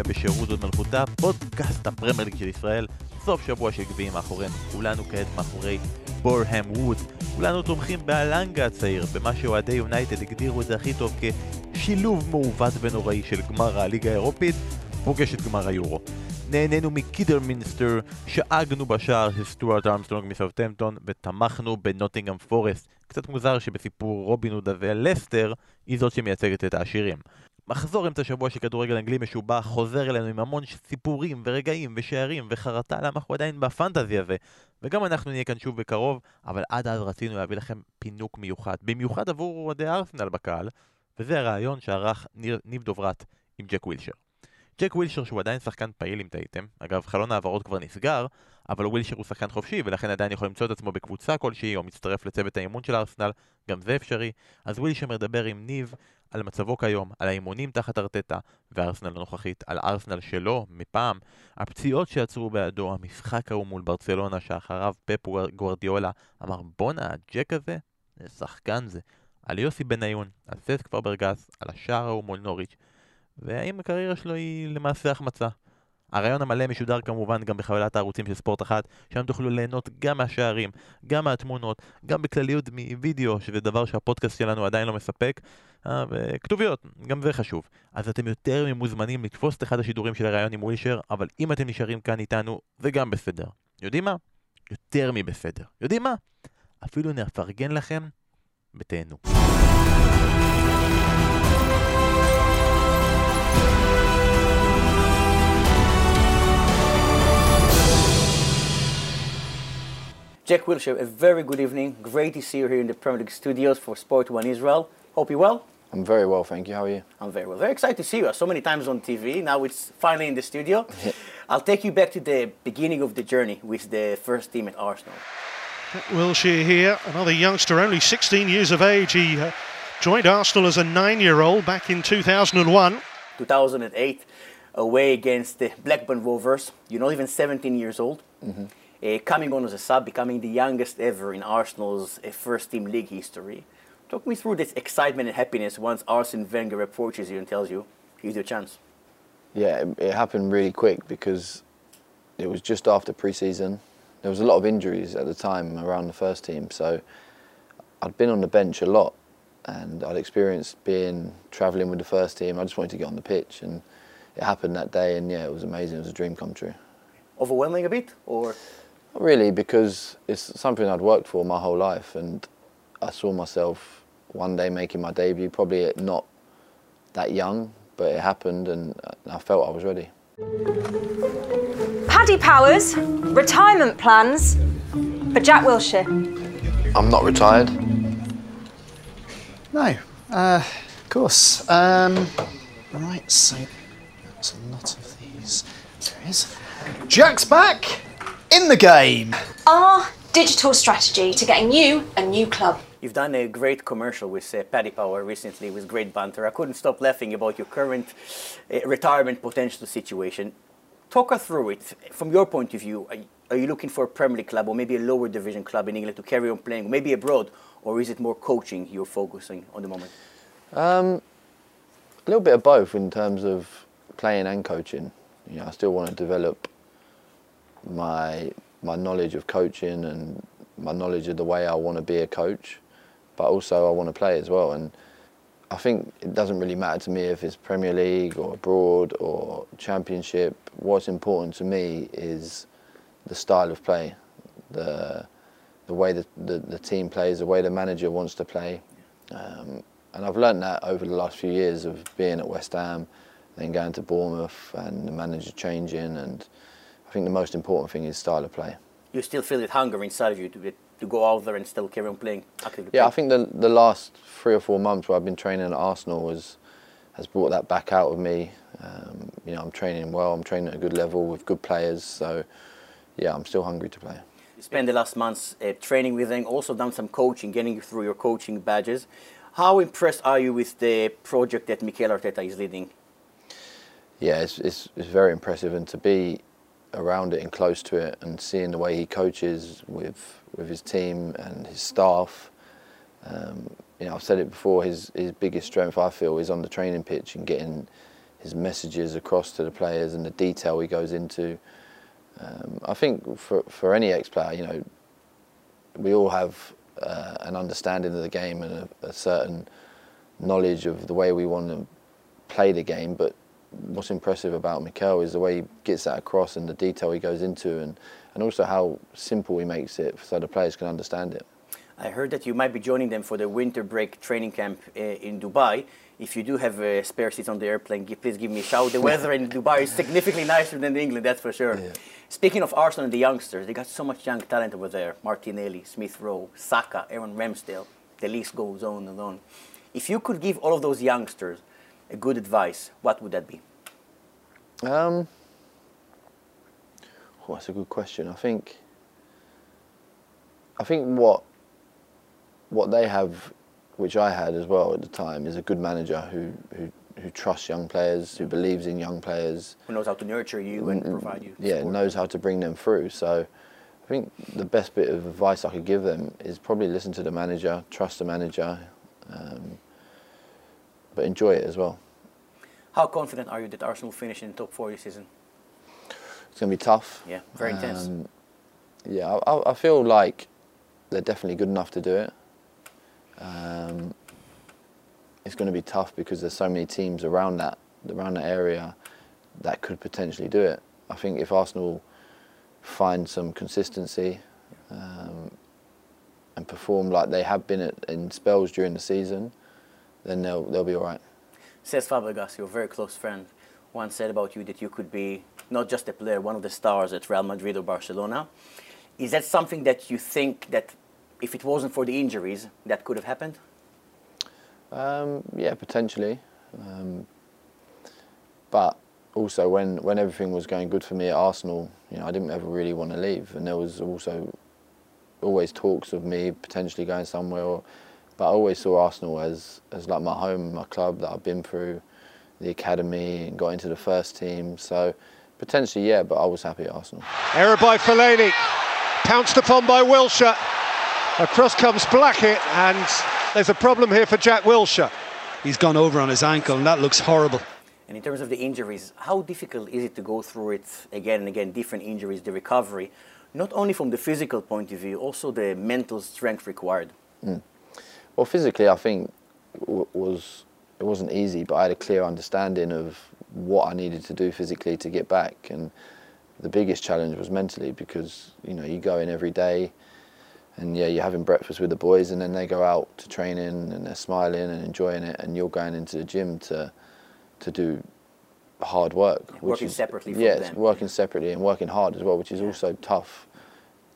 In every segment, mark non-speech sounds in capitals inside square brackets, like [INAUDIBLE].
הבאים לבשירות עוד מלכותה, פודקאסט הפרמייר ליג של ישראל. סוף שבוע של גביעים מאחורינו, כולנו כעת מאחורי בורהם ווד. כולנו תומכים באלנגה הצעיר, במה שאוהדי יונייטד הגדירו את זה הכי טוב כשילוב מעוות ונוראי של גמר הליגה האירופית, פוגש את גמר היורו. נהנינו מקידר מינסטר, שאגנו בשער של סטוארט ארמסטרונג מסאוטהמפטון ותמכנו בנוטינגאם פורסט. קצת מוזר שבסיפור רובין הודה ולסטר היא זאת שמייצגת את העשירים. מחזור אמצע שבוע של כדורגל אנגלי משובח חוזר אלינו עם המון סיפורים ורגעים ושערים וחרטה למה אנחנו עדיין בפנטזי הזה? וגם אנחנו נהיה כאן שוב בקרוב אבל עד אז רצינו להביא לכם פינוק מיוחד במיוחד עבור אוהדי ארסנל בקהל וזה הרעיון שערך ניב דוברת עם ג'ק ווילשר. ג'ק ווילשר שהוא עדיין שחקן פעיל אם טעיתם, אגב חלון העברות כבר נסגר, אבל ווילשר הוא שחקן חופשי ולכן עדיין יכול למצוא את עצמו בקבוצה כלשהי או מצטרף לצוות האימון של ארסנל, גם זה אפשרי, אז ווילשר מדבר עם ניב על מצבו כיום, על האימונים תחת ארטטה והארסנל הנוכחית, על ארסנל שלו מפעם, הפציעות שיצרו בעדו, המשחק ההוא מול ברצלונה שאחריו פפ גוורדיולה אמר בואנה הג'ק הזה, זה שחקן זה, על יוסי בניון, על סס קפרברגס, על השער ההוא מול נוריץ' והאם הקריירה שלו היא למעשה החמצה. הרעיון המלא משודר כמובן גם בחבילת הערוצים של ספורט אחת, שם תוכלו ליהנות גם מהשערים, גם מהתמונות, גם בכלליות מווידאו, שזה דבר שהפודקאסט שלנו עדיין לא מספק, אה, וכתוביות, גם זה חשוב. אז אתם יותר ממוזמנים לתפוס את אחד השידורים של הרעיון עם ווילשר, אבל אם אתם נשארים כאן איתנו, זה גם בסדר. יודעים מה? יותר מבסדר. יודעים מה? אפילו נפרגן לכם ותהנו. Jack Wilshere, a very good evening. Great to see you here in the Premier League studios for Sport One Israel. Hope you're well. I'm very well, thank you. How are you? I'm very well. Very excited to see you. So many times on TV. Now it's finally in the studio. [LAUGHS] I'll take you back to the beginning of the journey with the first team at Arsenal. Jack Wilshere here, another youngster, only 16 years of age. He uh, joined Arsenal as a nine-year-old back in 2001. 2008, away against the Blackburn Rovers. You're not even 17 years old. Mm-hmm uh, coming on as a sub, becoming the youngest ever in Arsenal's uh, first team league history. Talk me through this excitement and happiness once Arsene Wenger approaches you and tells you, here's your chance. Yeah, it, it happened really quick because it was just after pre-season. There was a lot of injuries at the time around the first team, so I'd been on the bench a lot and I'd experienced being travelling with the first team. I just wanted to get on the pitch and it happened that day and yeah, it was amazing. It was a dream come true. Overwhelming a bit or? Not really, because it's something I'd worked for my whole life, and I saw myself one day making my debut, probably not that young, but it happened, and I felt I was ready. Paddy Power's, retirement plans for Jack Wilshere. I'm not retired. No, uh, of course. Um, right, so there's a lot of these. There is. Jack's back in the game. Our digital strategy to getting you a new club. You've done a great commercial with uh, Paddy Power recently with great banter. I couldn't stop laughing about your current uh, retirement potential situation. Talk us through it. From your point of view, are, you looking for a Premier League club or maybe a lower division club in England to carry on playing, maybe abroad, or is it more coaching you're focusing on the moment? Um, a little bit of both in terms of playing and coaching. You know, I still want to develop my my knowledge of coaching and my knowledge of the way I want to be a coach, but also I want to play as well. And I think it doesn't really matter to me if it's Premier League or abroad or Championship. What's important to me is the style of play, the the way that the, the team plays, the way the manager wants to play. Um, and I've learned that over the last few years of being at West Ham, then going to Bournemouth and the manager changing and I think the most important thing is style of play. You still feel that hunger inside of you to, to go out there and still carry on playing actively? Yeah, I think the the last three or four months where I've been training at Arsenal was has brought that back out of me. Um, you know, I'm training well. I'm training at a good level with good players. So, yeah, I'm still hungry to play. You spent the last months uh, training with them, also done some coaching, getting through your coaching badges. How impressed are you with the project that Mikel Arteta is leading? Yeah, it's, it's, it's very impressive, and to be around it and close to it and seeing the way he coaches with with his team and his staff. Um, you know, I've said it before. His his biggest strength, I feel, is on the training pitch and getting his messages across to the players and the detail he goes into. Um, I think for for any ex-player, you know, we all have uh, an understanding of the game and a, a, certain knowledge of the way we want to play the game. But what's impressive about Mikel is the way he gets that across and the detail he goes into, and, and also how simple he makes it so the players can understand it. I heard that you might be joining them for the winter break training camp uh, in Dubai. If you do have uh, spare seats on the airplane, please give me a shout. The weather in Dubai is significantly nicer than England, that's for sure. Yeah. Speaking of Arsenal and the youngsters, they got so much young talent over there. Martinelli, Smith Rowe, Saka, Aaron Ramsdale. The list goes on and on. If you could give all of those youngsters a good advice, what would that be? Um, oh, that's a good question. I think. I think what what they have, which I had as well at the time, is a good manager who who who trusts young players, who believes in young players, who knows how to nurture you and provide you. Yeah, support. knows how to bring them through. So, I think the best bit of advice I could give them is probably listen to the manager, trust the manager, um, but enjoy it as well. How confident are you that Arsenal will finish in the top four this season? It's going to be tough. Yeah, very intense. Um, yeah, I, I, feel like they're definitely good enough to do it. Um, it's going to be tough because there's so many teams around that around that area that could potentially do it. I think if Arsenal find some consistency um, and perform like they have been at, in spells during the season, then they'll they'll be all right. Cesc Fabregas, your very close friend, once said about you that you could be not just a player, one of the stars at Real Madrid or Barcelona. Is that something that you think that if it wasn't for the injuries, that could have happened? Um, yeah, potentially. Um, but also, when, when everything was going good for me at Arsenal, you know, I didn't ever really want to leave, and there was also always talks of me potentially going somewhere. Or, but I always saw Arsenal as as like my home, my club that I've been through, the academy, and got into the first team. So potentially, yeah, but I was happy at Arsenal. Error by Fellaini, pounced upon by Wilshere. Across comes Blackett, and there's a problem here for Jack Wilshere. He's gone over on his ankle, and that looks horrible. And in terms of the injuries, how difficult is it to go through it again and again, different injuries, the recovery, not only from the physical point of view, also the mental strength required? Mm. Well, physically, I think was it wasn't easy, but I had a clear understanding of what I needed to do physically to get back, and the biggest challenge was mentally because you know you go in every day and yeah, you're having breakfast with the boys, and then they go out to training, and they're smiling and enjoying it, and you're going into the gym to to do hard work. Yeah, working is, separately. From them. yeah, working separately and working hard as well, which is yeah. also tough.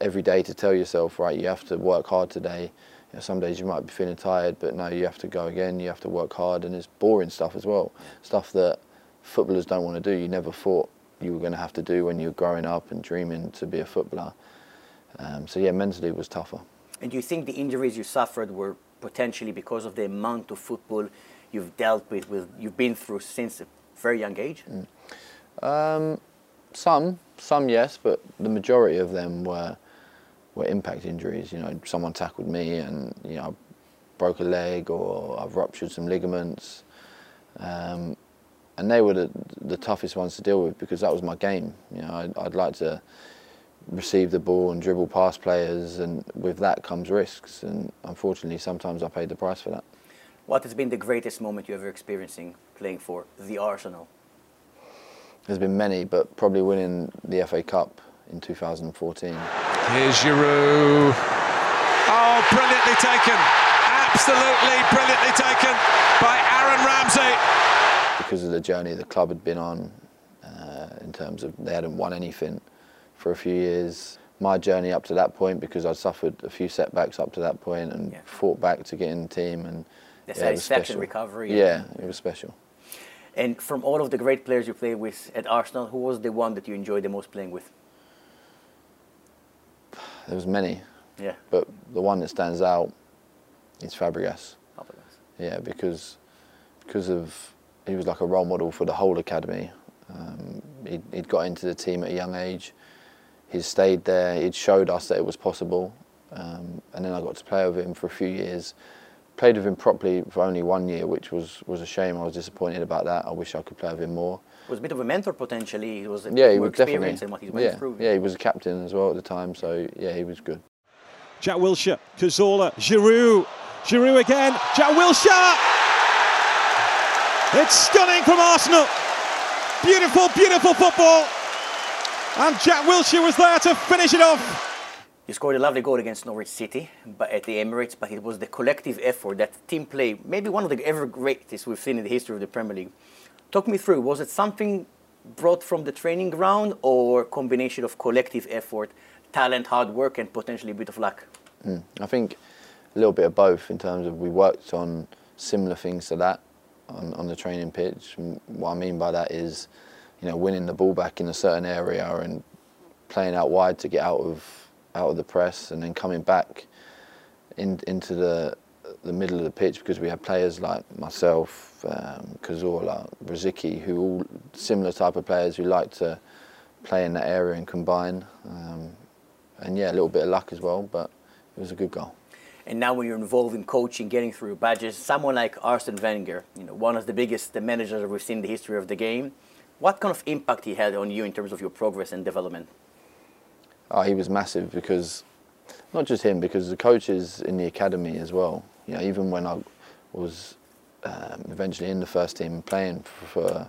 Every day to tell yourself, right, you have to work hard today. You know, some days you might be feeling tired, but now you have to go again. You have to work hard, and it's boring stuff as well. Stuff that footballers don't want to do. You never thought you were going to have to do when you were growing up and dreaming to be a footballer. Um, so yeah, mentally it was tougher. And do you think the injuries you suffered were potentially because of the amount of football you've dealt with, with you've been through since a very young age? Mm. Um, some, some yes, but the majority of them were were impact injuries. You know, someone tackled me and you know, I broke a leg or I've ruptured some ligaments. Um, and they were the, the toughest ones to deal with because that was my game. You know, I'd, I'd like to receive the ball and dribble past players, and with that comes risks. And unfortunately, sometimes I paid the price for that. What has been the greatest moment you ever experiencing playing for the Arsenal? There's been many, but probably winning the FA Cup in 2014. Here's Giroud. Oh, brilliantly taken. Absolutely brilliantly taken by Aaron Ramsey. Because of the journey the club had been on, uh, in terms of they hadn't won anything for a few years. My journey up to that point, because I'd suffered a few setbacks up to that point and yeah. fought back to get in the team, and the yeah, satisfaction recovery. Yeah, it was special. And from all of the great players you played with at Arsenal, who was the one that you enjoyed the most playing with? There was many. Yeah. But the one that stands out is Fabregas. Fabregas. Yeah, because because of he was like a role model for the whole academy. Um, he'd, he'd got into the team at a young age He'd stayed there. He'd showed us that it was possible, um, and then I got to play with him for a few years, played with him properly for only one year, which was, was a shame. I was disappointed about that. I wish I could play with him more. Was a bit of a mentor potentially. He was a Yeah, he more was definitely. experienced what he's went Yeah, through. yeah, he was a captain as well at the time, so yeah, he was good. Jack Wilshere, Cazorla, Giroud, Giroud again, Jack Wilshere! It's stunning from Arsenal. Beautiful, beautiful football. And Jack Wilshere was there to finish it off. You scored a lovely goal against Norwich City but at the Emirates, but it was the collective effort, that team play, maybe one of the ever greatest we've seen in the history of the Premier League. Talk me through, was it something brought from the training ground or combination of collective effort, talent, hard work and potentially a bit of luck? Mm. I think a little bit of both in terms of we worked on similar things to that on, on the training pitch. What I mean by that is, you know, winning the ball back in a certain area and playing out wide to get out of out of the press and then coming back in, into the the middle of the pitch because we had players like myself, um, Cazorla, Rosicky, who all similar type of players who like to play in that area and combine. Um, and yeah, a little bit of luck as well, but it was a good goal. And now when you're involved in coaching, getting through badges, someone like Arsene Wenger, you know, one of the biggest managers we've seen in the history of the game, what kind of impact he had on you in terms of your progress and development? Oh, he was massive because not just him, because the coaches in the academy as well. You know, even when I was um, eventually in the first team playing for,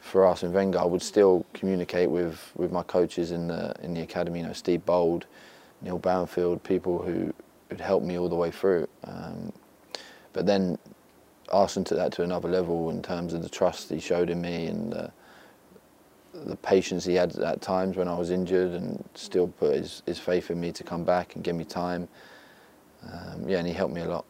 for Arsene Wenger, I would still communicate with, with my coaches in the in the academy. You know, Steve Bould, Neil Banfield, people who who'd helped me all the way through. Um, but then Arsene took that to another level in terms of the trust he showed in me and the, the patience he had at times when I was injured and still put his, his faith in me to come back and give me time. Um, yeah, and he helped me a lot.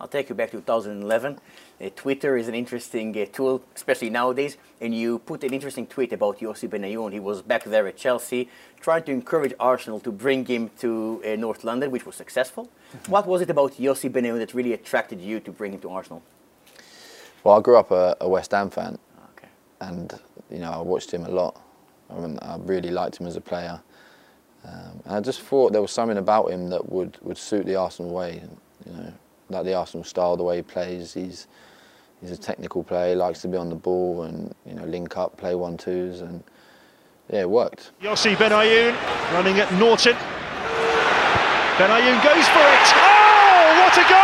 I'll take you back to 2011. Uh, Twitter is an interesting uh, tool, especially nowadays. And you put an interesting tweet about Yossi Benayoun. He was back there at Chelsea, trying to encourage Arsenal to bring him to uh, North London, which was successful. what was it about Yossi Benayoun that really attracted you to bring him to Arsenal? Well, I grew up a, a West Ham fan. And you know I watched him a lot. I, mean, I really liked him as a player, um, and I just thought there was something about him that would, would suit the Arsenal way. You know, like the Arsenal style, the way he plays. He's he's a technical player. He likes to be on the ball and you know link up, play one twos, and yeah, it worked. Yossi Benayoun running at Norton. Benayoun goes for it. Oh, what a goal!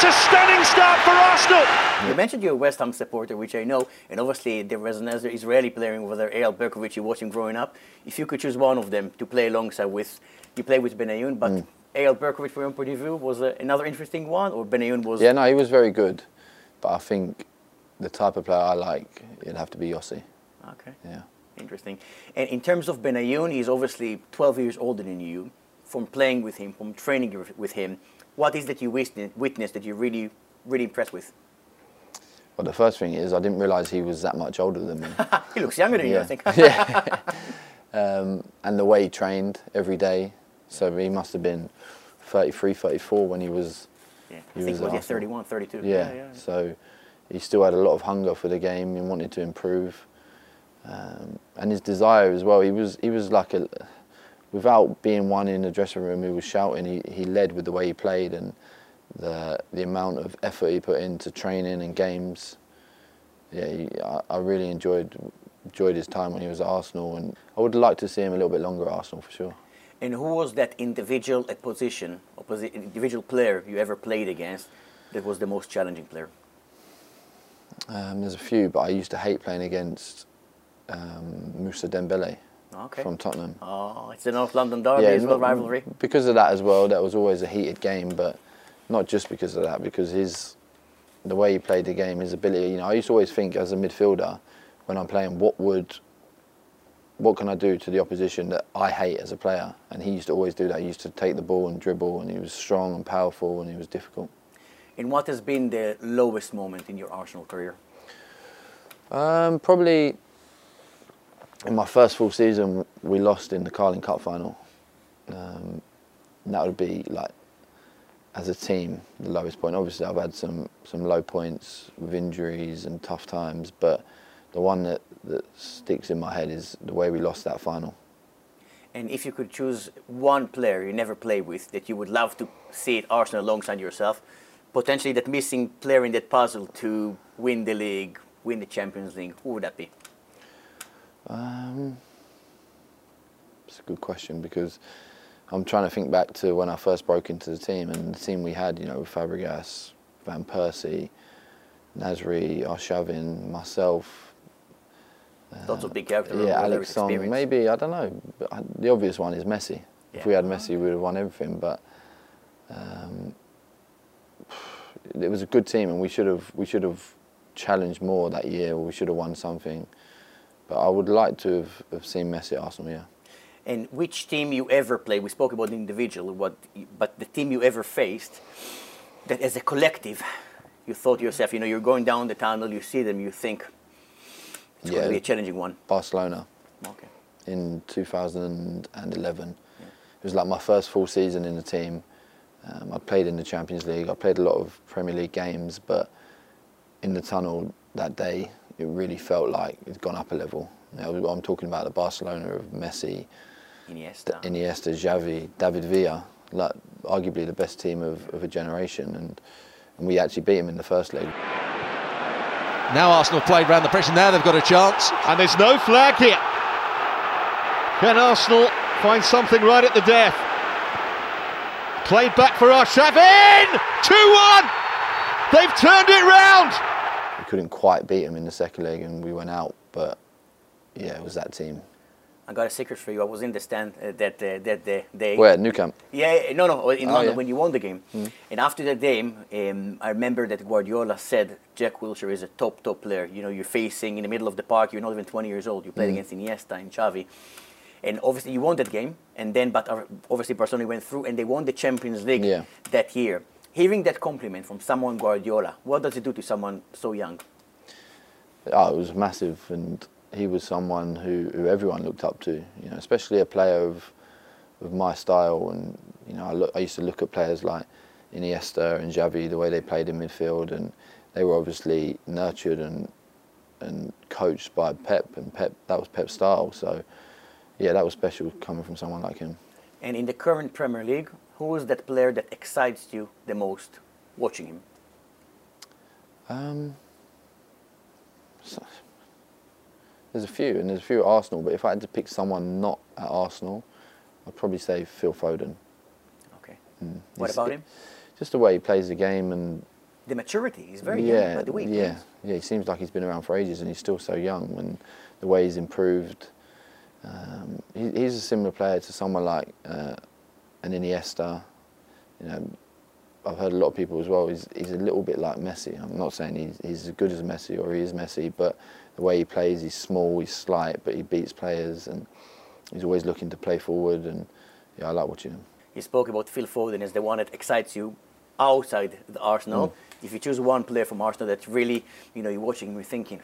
What a stunning start for Arsenal! You mentioned you're a West Ham supporter, which I know, and obviously there was another Israeli player over there, Eyal Berkovic, you watched him growing up. If you could choose one of them to play alongside with, you play with Benayoun, but Mm. Eyal Berkovic, from your point of view, was uh, another interesting one, or Benayoun was... Yeah, no, he was very good, but I think the type of player I like, it'd have to be Yossi. Okay. Yeah. Interesting. And in terms of Benayoun, he's obviously 12 years older than you. From playing with him, from training with- with him, what is that you witnessed that you're really, really impressed with? Well, the first thing is I didn't realise he was that much older than me. [LAUGHS] he looks younger than you, I think. [LAUGHS] yeah. [LAUGHS] um, and the way he trained every day, so he must have been 33, 34 when he was. Yeah, I He think was was yeah, 31, 32. Yeah, So he still had a lot of hunger for the game and wanted to improve, um, and his desire as well. He was he was like a, without being one in the dressing room who was shouting. He he led with the way he played and the the amount of effort he put into training and games. Yeah, he, I, I really enjoyed enjoyed his time when he was at Arsenal, and I would like to see him a little bit longer at Arsenal for sure. And who was that individual a position, or posi- individual player you ever played against that was the most challenging player? Um, there's a few, but I used to hate playing against um, Moussa Dembele Okay. from Tottenham. Oh, it's the North London derby as well, rivalry. Because of that as well, that was always a heated game, but not just because of that, because his the way he played the game, his ability. You know, I used to always think as a midfielder, when I'm playing, what would, what can I do to the opposition that I hate as a player? And he used to always do that. He used to take the ball and dribble, and he was strong and powerful, and he was difficult. And what has been the lowest moment in your Arsenal career? Um, probably in my first full season, we lost in the Carling Cup final. Um, that would be like, as a team, the lowest point. Obviously, I've had some some low points with injuries and tough times, but the one that, that sticks in my head is the way we lost that final. And if you could choose one player you never play with that you would love to see at Arsenal alongside yourself, potentially that missing player in that puzzle to win the league, win the Champions League, who would that be? Um, it's a good question because I'm trying to think back to when I first broke into the team and the team we had, you know, with Fabregas, Van Persie, Nasri, Arshavin, myself, Lots of big characters. yeah, Alex Song. Maybe I don't know. But I- the obvious one is Messi. If we had Messi, we would have won everything. But um, it was a good team, and we should have we should have challenged more that year. We should have won something. But I would like to have, have seen Messi at Arsenal. Yeah. And which team you ever played? We spoke about the individual, what, but the team you ever faced, that as a collective, you thought to yourself, you know, you're going down the tunnel, you see them, you think it's going to be a challenging one. Barcelona Okay. in 2011. It was like my first full season in the team. Um, I played in the Champions League. I played a lot of Premier League games, but in the tunnel that day, it really felt like it's gone up a level. You know, I'm talking about the Barcelona of Messi, Iniesta. Iniesta, Xavi, David Villa, like arguably the best team of, of a generation, and and we actually beat him in the first leg. Now Arsenal played round the pressure. Now they've got a chance. And there's no flag here. Can Arsenal find something right at the death? Played back for Arshavin! 2-1! They've turned it round! Couldn't quite beat him in the second leg, and we went out. But yeah, it was that team. I got a secret for you. I was in the stand uh, that uh, that uh, day. Where Nou Camp? Yeah, no, no, in Oh, London yeah. when you won the game. And after that game, um, I remember that Guardiola said Jack Wilshere is a top, top player. You know, you're facing in the middle of the park. You're not even 20 years old. You played against Iniesta and Xavi. And obviously you won that game. And then, but uh, obviously Barcelona went through and they won the Champions League Yeah. that year. Hearing that compliment from someone Guardiola, what does it do to someone so young? Oh, it was massive, and he was someone who, who everyone looked up to. You know, especially a player of of my style. And you know, I, look, I used to look at players like Iniesta and Xavi, the way they played in midfield, and they were obviously nurtured and and coached by Pep, and Pep that was Pep's style. So, yeah, that was special coming from someone like him. And in the current Premier League, who is that player that excites you the most watching him? Um, so- there's a few, and there's a few at Arsenal. But if I had to pick someone not at Arsenal, I'd probably say Phil Foden. Okay. Mm. What He's- about him? Just the way he plays the game, and The maturity. He's very yeah, young, by the way. yeah, yeah. He seems like he's been around for ages, and he's still so young. And the way he's improved, um, he, he's a similar player to someone like uh, an Iniesta. You know, I've heard a lot of people as well. He's he's a little bit like Messi. I'm not saying he's he's as good as Messi or he is Messi, but the way he plays, he's small, he's slight, but he beats players, and he's always looking to play forward. And yeah, I like watching him. You spoke about Phil Foden as the one that excites you outside the Arsenal. Mm. If you choose one player from Arsenal that really, you know, you're watching him, you're thinking,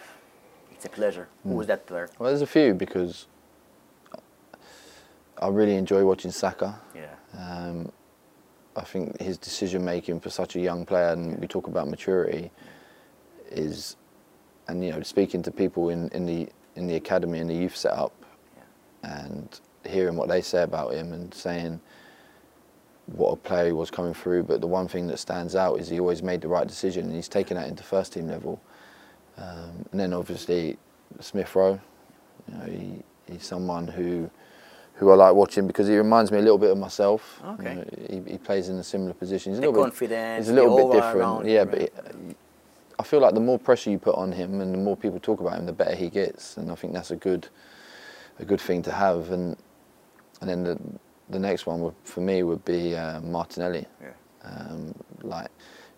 it's a pleasure. Mm. Who is that player? Well, there's a few because I really enjoy watching Saka. Yeah. Um, I think his decision making for such a young player, and we talk about maturity, is, and you know, speaking to people in, in the in the academy and the youth setup, and hearing what they say about him and saying what a player he was coming through. But the one thing that stands out is he always made the right decision, and he's taken that into first team level. Um, and then obviously Smith Rowe, you know, he, he's someone who who I like watching because he reminds me a little bit of myself. You Okay. know, he, he plays in a similar position. He's a little bit, he's a little bit different. around Yeah, but he- I feel like the more pressure you put on him and the more people talk about him, the better he gets. And I think that's a good a good thing to have. And and then the the next one would, for me would be uh, Martinelli. Yeah. Um, like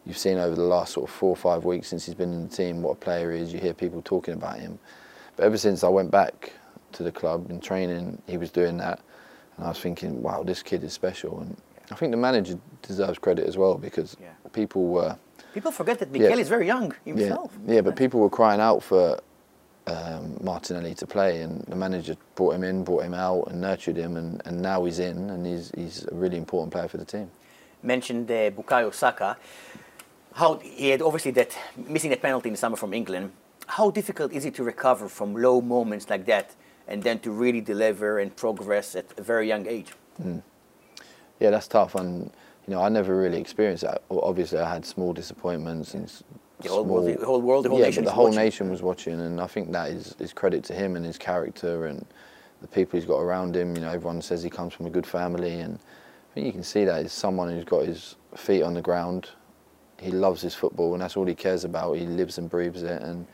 you've seen over the last sort of four or five weeks since he's been in the team, what a player he is. You hear people talking about him. But ever since I went back to the club in training, he was doing that, and I was thinking, wow, this kid is special. And I think the manager deserves credit as well because Yeah. people were. People forget that Mikel Yeah. is very young himself. Yeah, yeah, but people were crying out for um, Martinelli to play, and the manager brought him in, brought him out, and nurtured him, and, and now he's in, and he's he's a really important player for the team. mentioned uh, Bukayo Saka. How he had obviously that missing that penalty in the summer from England. How difficult is it to recover from low moments like that and then to really deliver and progress at a very young age. Mm. Yeah, that's tough, and you know I never really experienced that. Obviously, I had small disappointments and The whole small, world- the whole world, the whole yeah, nation the whole watching. nation was watching, and I think that is, is credit to him and his character and the people he's got around him. You know, everyone says he comes from a good family, and I think you can see that he's someone who's got his feet on the ground. He loves his football, and that's all he cares about. He lives and breathes it, and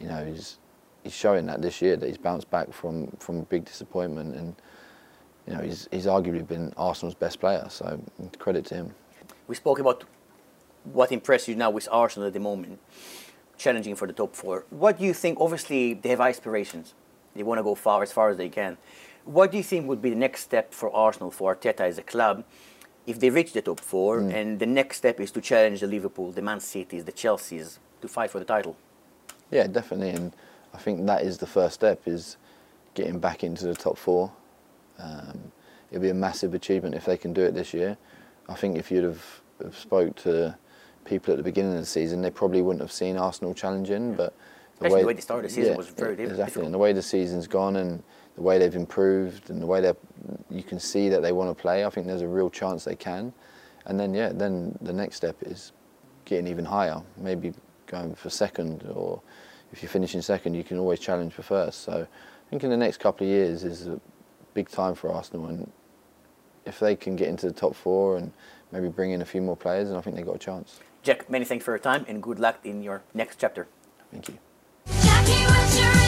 you know he's he's showing that this year that he's bounced back from from a big disappointment, and you know he's he's arguably been Arsenal's best player. So credit to him. We spoke about what impressed you now with Arsenal at the moment, challenging for the top four. What do you think? Obviously, they have aspirations. They want to go far as far as they can. What do you think would be the next step for Arsenal, for Arteta as a club, if they reach the top four? Mm. And the next step is to challenge the Liverpool, the Man Cities, the Chelseas to fight for the title. Yeah, definitely, and I think that is the first step is getting back into the top four. Um, it'll be a massive achievement if they can do it this year. I think if you'd have, have spoke to people at the beginning of the season, they probably wouldn't have seen Arsenal challenging. But Especially the way they started the season was very different. exactly, and the way the season's gone and the way they've improved and the way they you can see that they want to play. I think there's a real chance they can. And then yeah, then the next step is getting even higher, maybe going for second, or if you're finishing second, you can always challenge for first. So I think in the next couple of years is a big time for Arsenal, and if they can get into the top four and maybe bring in a few more players, then I think they've got a chance. Jack, many thanks for your time and good luck in your next chapter. Thank you. Jackie, what's your